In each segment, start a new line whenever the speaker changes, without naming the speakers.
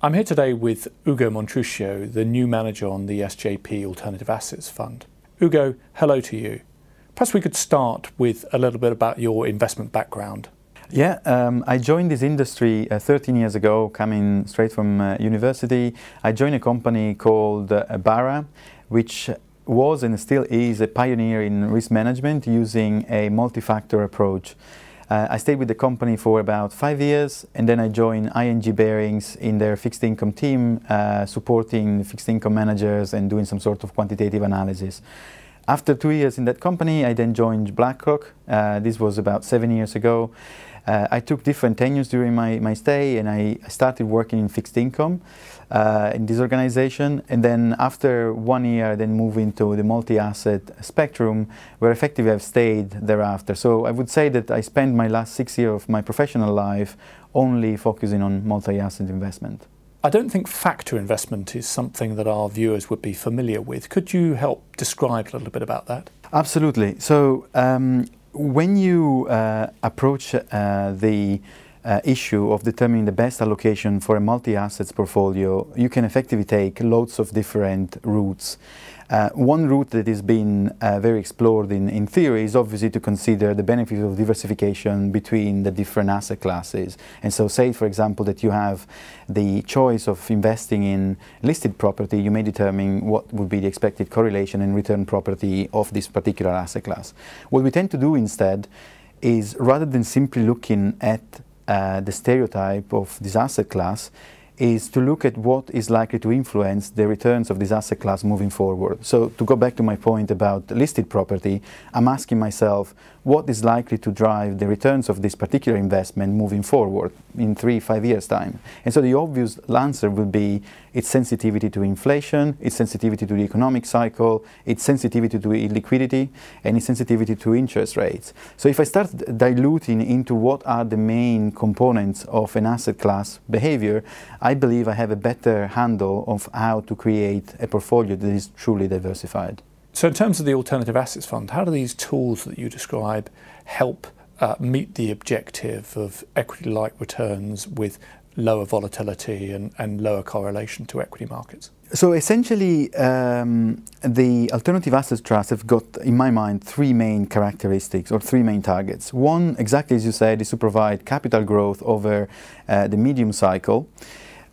I'm here today with Ugo Montrucchio, the new manager on the SJP Alternative Assets Fund. Ugo, hello to you. Perhaps we could start with a little bit about your investment background.
Yeah, um, I joined this industry uh, 13 years ago, coming straight from uh, university. I joined a company called uh, Barra, which was and still is a pioneer in risk management using a multi-factor approach. Uh, I stayed with the company for about five years and then I joined ING Barings in their fixed income team, uh, supporting fixed income managers and doing some sort of quantitative analysis. After two years in that company, I then joined BlackRock. Uh, this was about seven years ago. Uh, I took different tenures during my, my stay and I started working in fixed income uh, in this organization. And then after one year, I then moved into the multi-asset spectrum where effectively I've stayed thereafter. So I would say that I spent my last six years of my professional life only focusing on multi-asset investment.
I don't think factor investment is something that our viewers would be familiar with. Could you help describe a little bit about that?
Absolutely. So um, when you uh, approach uh, the uh, issue of determining the best allocation for a multi-assets portfolio, you can effectively take lots of different routes. Uh, one route that has been uh, very explored in, in theory is obviously to consider the benefits of diversification between the different asset classes. And so say, for example, that you have the choice of investing in listed property, you may determine what would be the expected correlation and return property of this particular asset class. What we tend to do instead is rather than simply looking at uh, the stereotype of this asset class, is to look at what is likely to influence the returns of this asset class moving forward. So to go back to my point about listed property, I'm asking myself what is likely to drive the returns of this particular investment moving forward in three, five years' time. And so the obvious answer would be its sensitivity to inflation, its sensitivity to the economic cycle, its sensitivity to illiquidity, and its sensitivity to interest rates. So if I start diluting into what are the main components of an asset class behavior, I believe I have a better handle of how to create a portfolio that is truly diversified.
So in terms of the alternative assets fund, how do these tools that you describe help uh, meet the objective of equity-like returns with lower volatility and, and lower correlation to equity markets?
So essentially, um, the alternative assets trusts have got, in my mind, three main characteristics or three main targets. One, exactly as you said, is to provide capital growth over uh, the medium cycle.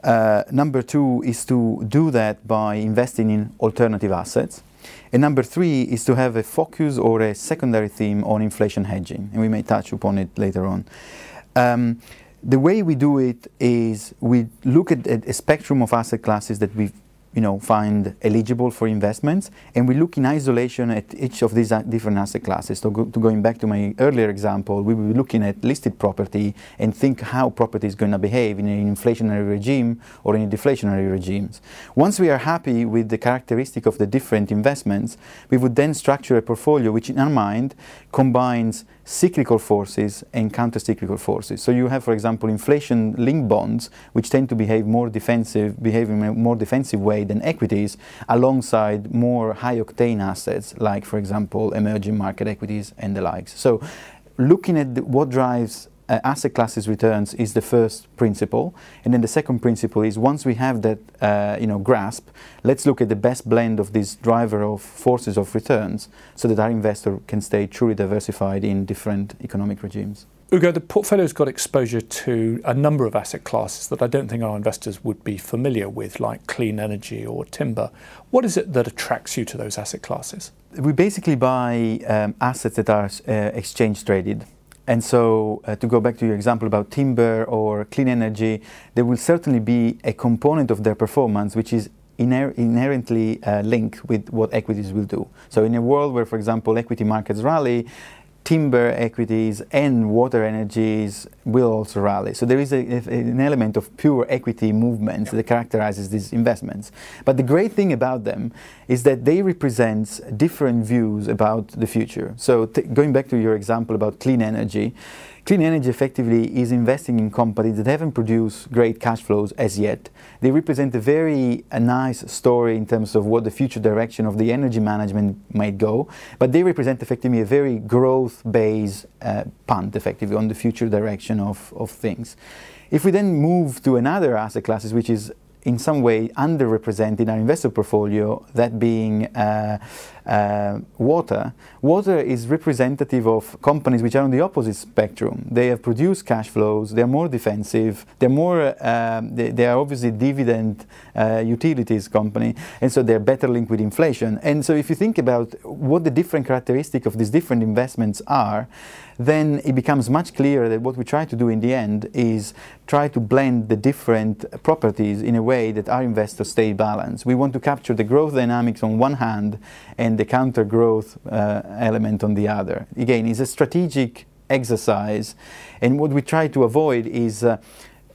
Uh, number two is to do that by investing in alternative assets. And number three is to have a focus or a secondary theme on inflation hedging, and we may touch upon it later on. Um, the way we do it is we look at a spectrum of asset classes that we you know, find eligible for investments. And we look in isolation at each of these uh, different asset classes. So go, to going back to my earlier example, we will be looking at listed property and think how property is going to behave in an inflationary regime or in deflationary regimes. Once we are happy with the characteristic of the different investments, we would then structure a portfolio which in our mind combines cyclical forces and counter-cyclical forces. So you have, for example, inflation-linked bonds, which tend to behave more defensive, behave in a more defensive way than equities, alongside more high-octane assets, like, for example, emerging market equities and the likes. So looking at the, what drives uh, asset classes returns is the first principle. And then the second principle is once we have that uh, you know, grasp, let's look at the best blend of this driver of forces of returns so that our investor can stay truly diversified in different economic regimes.
Ugo, the portfolio's got exposure to a number of asset classes that I don't think our investors would be familiar with, like clean energy or timber. What is it that attracts you to those asset classes?
We basically buy um, assets that are uh, exchange traded. And so, uh, to go back to your example about timber or clean energy, there will certainly be a component of their performance which is inher inherently uh, linked with what equities will do. So, in a world where, for example, equity markets rally, timber equities and water energies will also rally. So there is a, an element of pure equity movement that characterizes these investments. But the great thing about them is that they represent different views about the future. So going back to your example about clean energy, Clean energy effectively is investing in companies that haven't produced great cash flows as yet. They represent a very a nice story in terms of what the future direction of the energy management might go, but they represent effectively a very growth-based uh, punt, effectively, on the future direction of, of things. If we then move to another asset classes, which is in some way underrepresented in our investor portfolio, that being uh, uh, water. Water is representative of companies which are on the opposite spectrum. They have produced cash flows, they're more defensive, they're more, uh, they, they, are obviously dividend uh, utilities company, and so they're better linked with inflation. And so if you think about what the different characteristics of these different investments are, then it becomes much clearer that what we try to do in the end is try to blend the different properties in a way that our investors stay balanced. We want to capture the growth dynamics on one hand and the counter growth uh, element on the other. Again, it's a strategic exercise, and what we try to avoid is uh,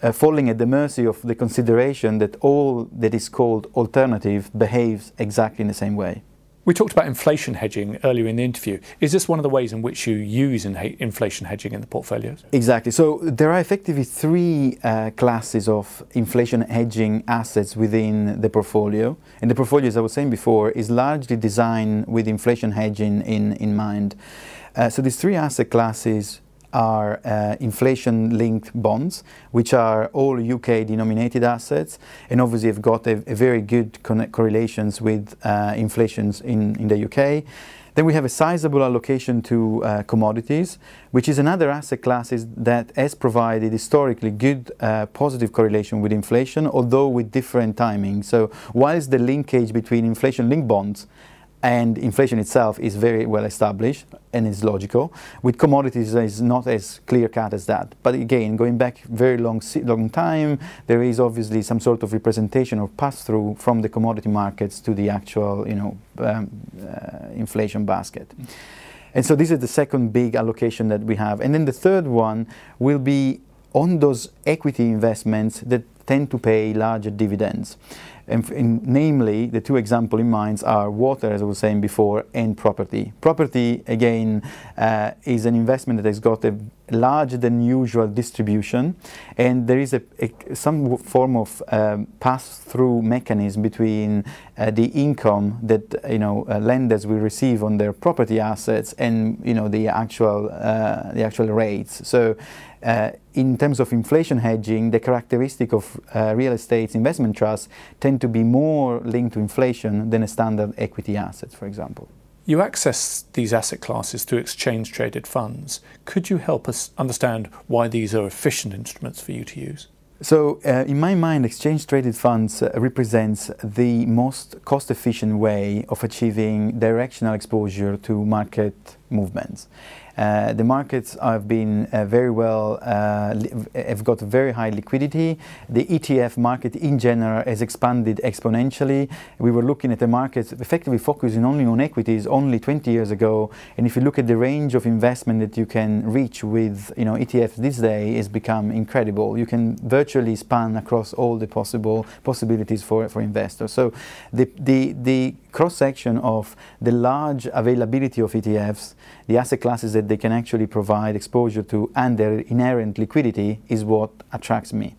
uh, falling at the mercy of the consideration that all that is called alternative behaves exactly in the same way.
We talked about inflation hedging earlier in the interview. Is this one of the ways in which you use in inflation hedging in the portfolios?
Exactly. So there are effectively three uh, classes of inflation hedging assets within the portfolio. And the portfolio, as I was saying before, is largely designed with inflation hedging in, in mind. Uh, so these three asset classes are uh, inflation linked bonds, which are all UK denominated assets, and obviously have got a, a very good correlations with uh, inflations in, in the UK. Then we have a sizable allocation to uh, commodities, which is another asset class that has provided historically good uh, positive correlation with inflation, although with different timing. So whilst the linkage between inflation-linked bonds and inflation itself is very well established and is logical. With commodities, it's not as clear cut as that. But again, going back very long, long time, there is obviously some sort of representation or pass through from the commodity markets to the actual, you know, um, uh, inflation basket. And so this is the second big allocation that we have. And then the third one will be on those equity investments that tend to pay larger dividends. And in, namely, the two examples in mind are water, as I was saying before, and property. Property, again, uh, is an investment that has got a larger than usual distribution, and there is a, a some form of um, pass-through mechanism between uh, the income that you know uh, lenders will receive on their property assets and you know the actual uh, the actual rates. So uh, in terms of inflation hedging, the characteristic of uh, real estate investment trusts tend to be more linked to inflation than a standard equity asset, for example.
You access these asset classes through exchange traded funds. Could you help us understand why these are efficient instruments for you to use?
So, uh, in my mind, exchange traded funds uh, represents the most cost efficient way of achieving directional exposure to market movements. Uh, the markets have been uh, very well, uh, have got very high liquidity. The ETF market in general has expanded exponentially. We were looking at the markets effectively focusing only on equities only 20 years ago. And if you look at the range of investment that you can reach with you know, ETFs this day, has become incredible. You can virtually span across all the possible possibilities for, for investors. So the, the, the cross section of the large availability of ETFs, the asset classes that they can actually provide exposure to, and their inherent liquidity is what attracts me.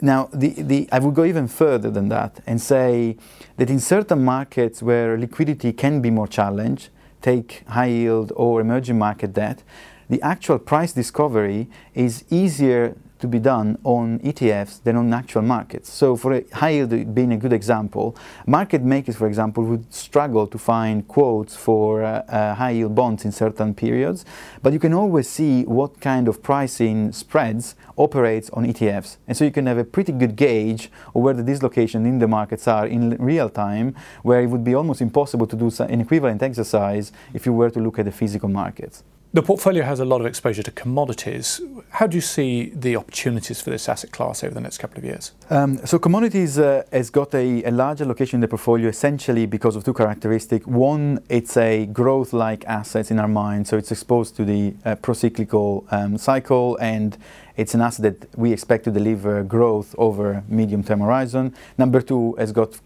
Now, the, the, I would go even further than that and say that in certain markets where liquidity can be more challenged, take high yield or emerging market debt, the actual price discovery is easier to be done on ETFs than on actual markets. So for a high yield being a good example, market makers, for example, would struggle to find quotes for uh, uh, high yield bonds in certain periods, but you can always see what kind of pricing spreads operates on ETFs. And so you can have a pretty good gauge of where the dislocation in the markets are in real time, where it would be almost impossible to do an equivalent exercise if you were to look at the physical markets.
The portfolio has a lot of exposure to commodities. How do you see the opportunities for this asset class over the next couple of years?
Um, so commodities uh, has got a, a allocation in the portfolio essentially because of two characteristics. One, it's a growth-like asset in our mind, so it's exposed to the uh, pro-cyclical um, cycle and it's an asset that we expect to deliver growth over medium-term horizon. Number two, has got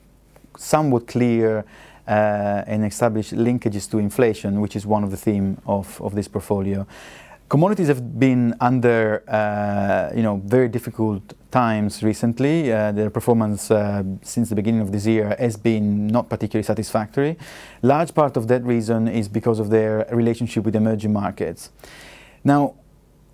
somewhat clear uh, and establish linkages to inflation, which is one of the theme of, of this portfolio. Commodities have been under, uh, you know, very difficult times recently. Uh, their performance uh, since the beginning of this year has been not particularly satisfactory. Large part of that reason is because of their relationship with emerging markets. Now,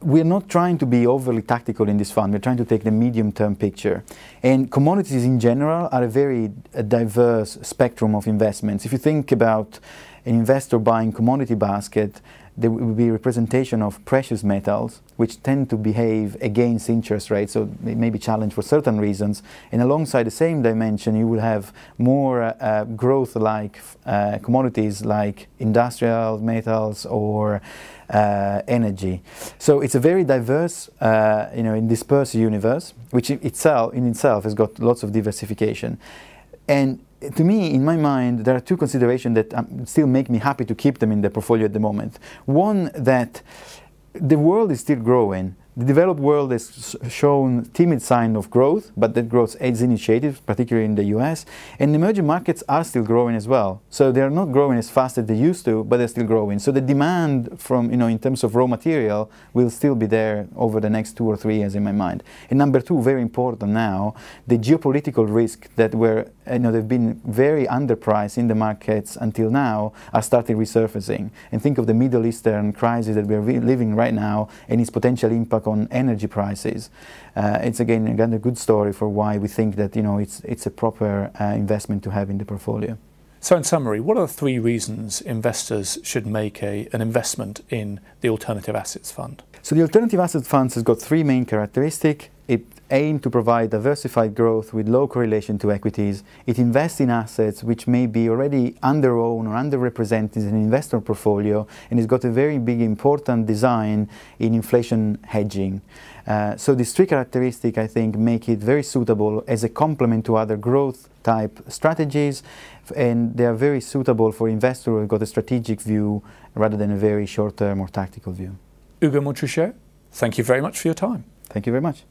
we're not trying to be overly tactical in this fund. We're trying to take the medium-term picture. And commodities in general are a very diverse spectrum of investments. If you think about an investor buying commodity basket, there will be representation of precious metals, which tend to behave against interest rates, so they may be challenged for certain reasons. And alongside the same dimension, you will have more uh, uh, growth-like uh, commodities like industrial metals or uh, energy. So it's a very diverse, uh, you know, in dispersed universe, which in itself, in itself has got lots of diversification. And to me, in my mind, there are two considerations that um, still make me happy to keep them in the portfolio at the moment. One, that the world is still growing the developed world has shown timid sign of growth, but that growth aids initiatives, particularly in the US. And emerging markets are still growing as well. So they are not growing as fast as they used to, but they're still growing. So the demand from, you know, in terms of raw material will still be there over the next two or three years in my mind. And number two, very important now, the geopolitical risk that were, you know, they've been very underpriced in the markets until now are starting resurfacing. And think of the Middle Eastern crisis that we're living right now and its potential impact on energy prices. Uh, it's again, again a good story for why we think that you know it's it's a proper uh, investment to have in the portfolio.
So, in summary, what are the three reasons investors should make a, an investment in the alternative assets fund?
So, the alternative Assets funds has got three main characteristics. It aim to provide diversified growth with low correlation to equities. It invests in assets which may be already under-owned or underrepresented in an investor portfolio, and it's got a very big important design in inflation hedging. Uh, so these three characteristics, I think, make it very suitable as a complement to other growth type strategies, and they are very suitable for investors who have got a strategic view rather than a very short-term or tactical view.
Ugo Montrucchio, thank you very much for your time.
Thank you very much.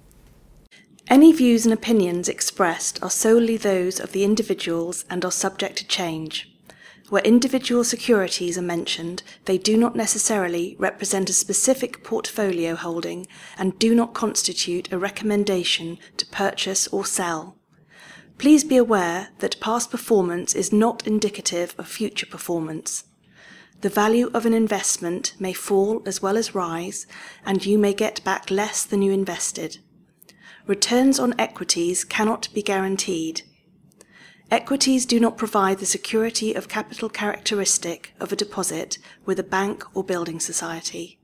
Any views and opinions expressed are solely those of the individuals and are subject to change. Where individual securities are mentioned, they do not necessarily represent a specific portfolio holding and do not constitute a recommendation to purchase or sell. Please be aware that past performance is not indicative of future performance. The value of an investment may fall as well as rise, and you may get back less than you invested returns on equities cannot be guaranteed. Equities do not provide the security of capital characteristic of a deposit with a bank or building society.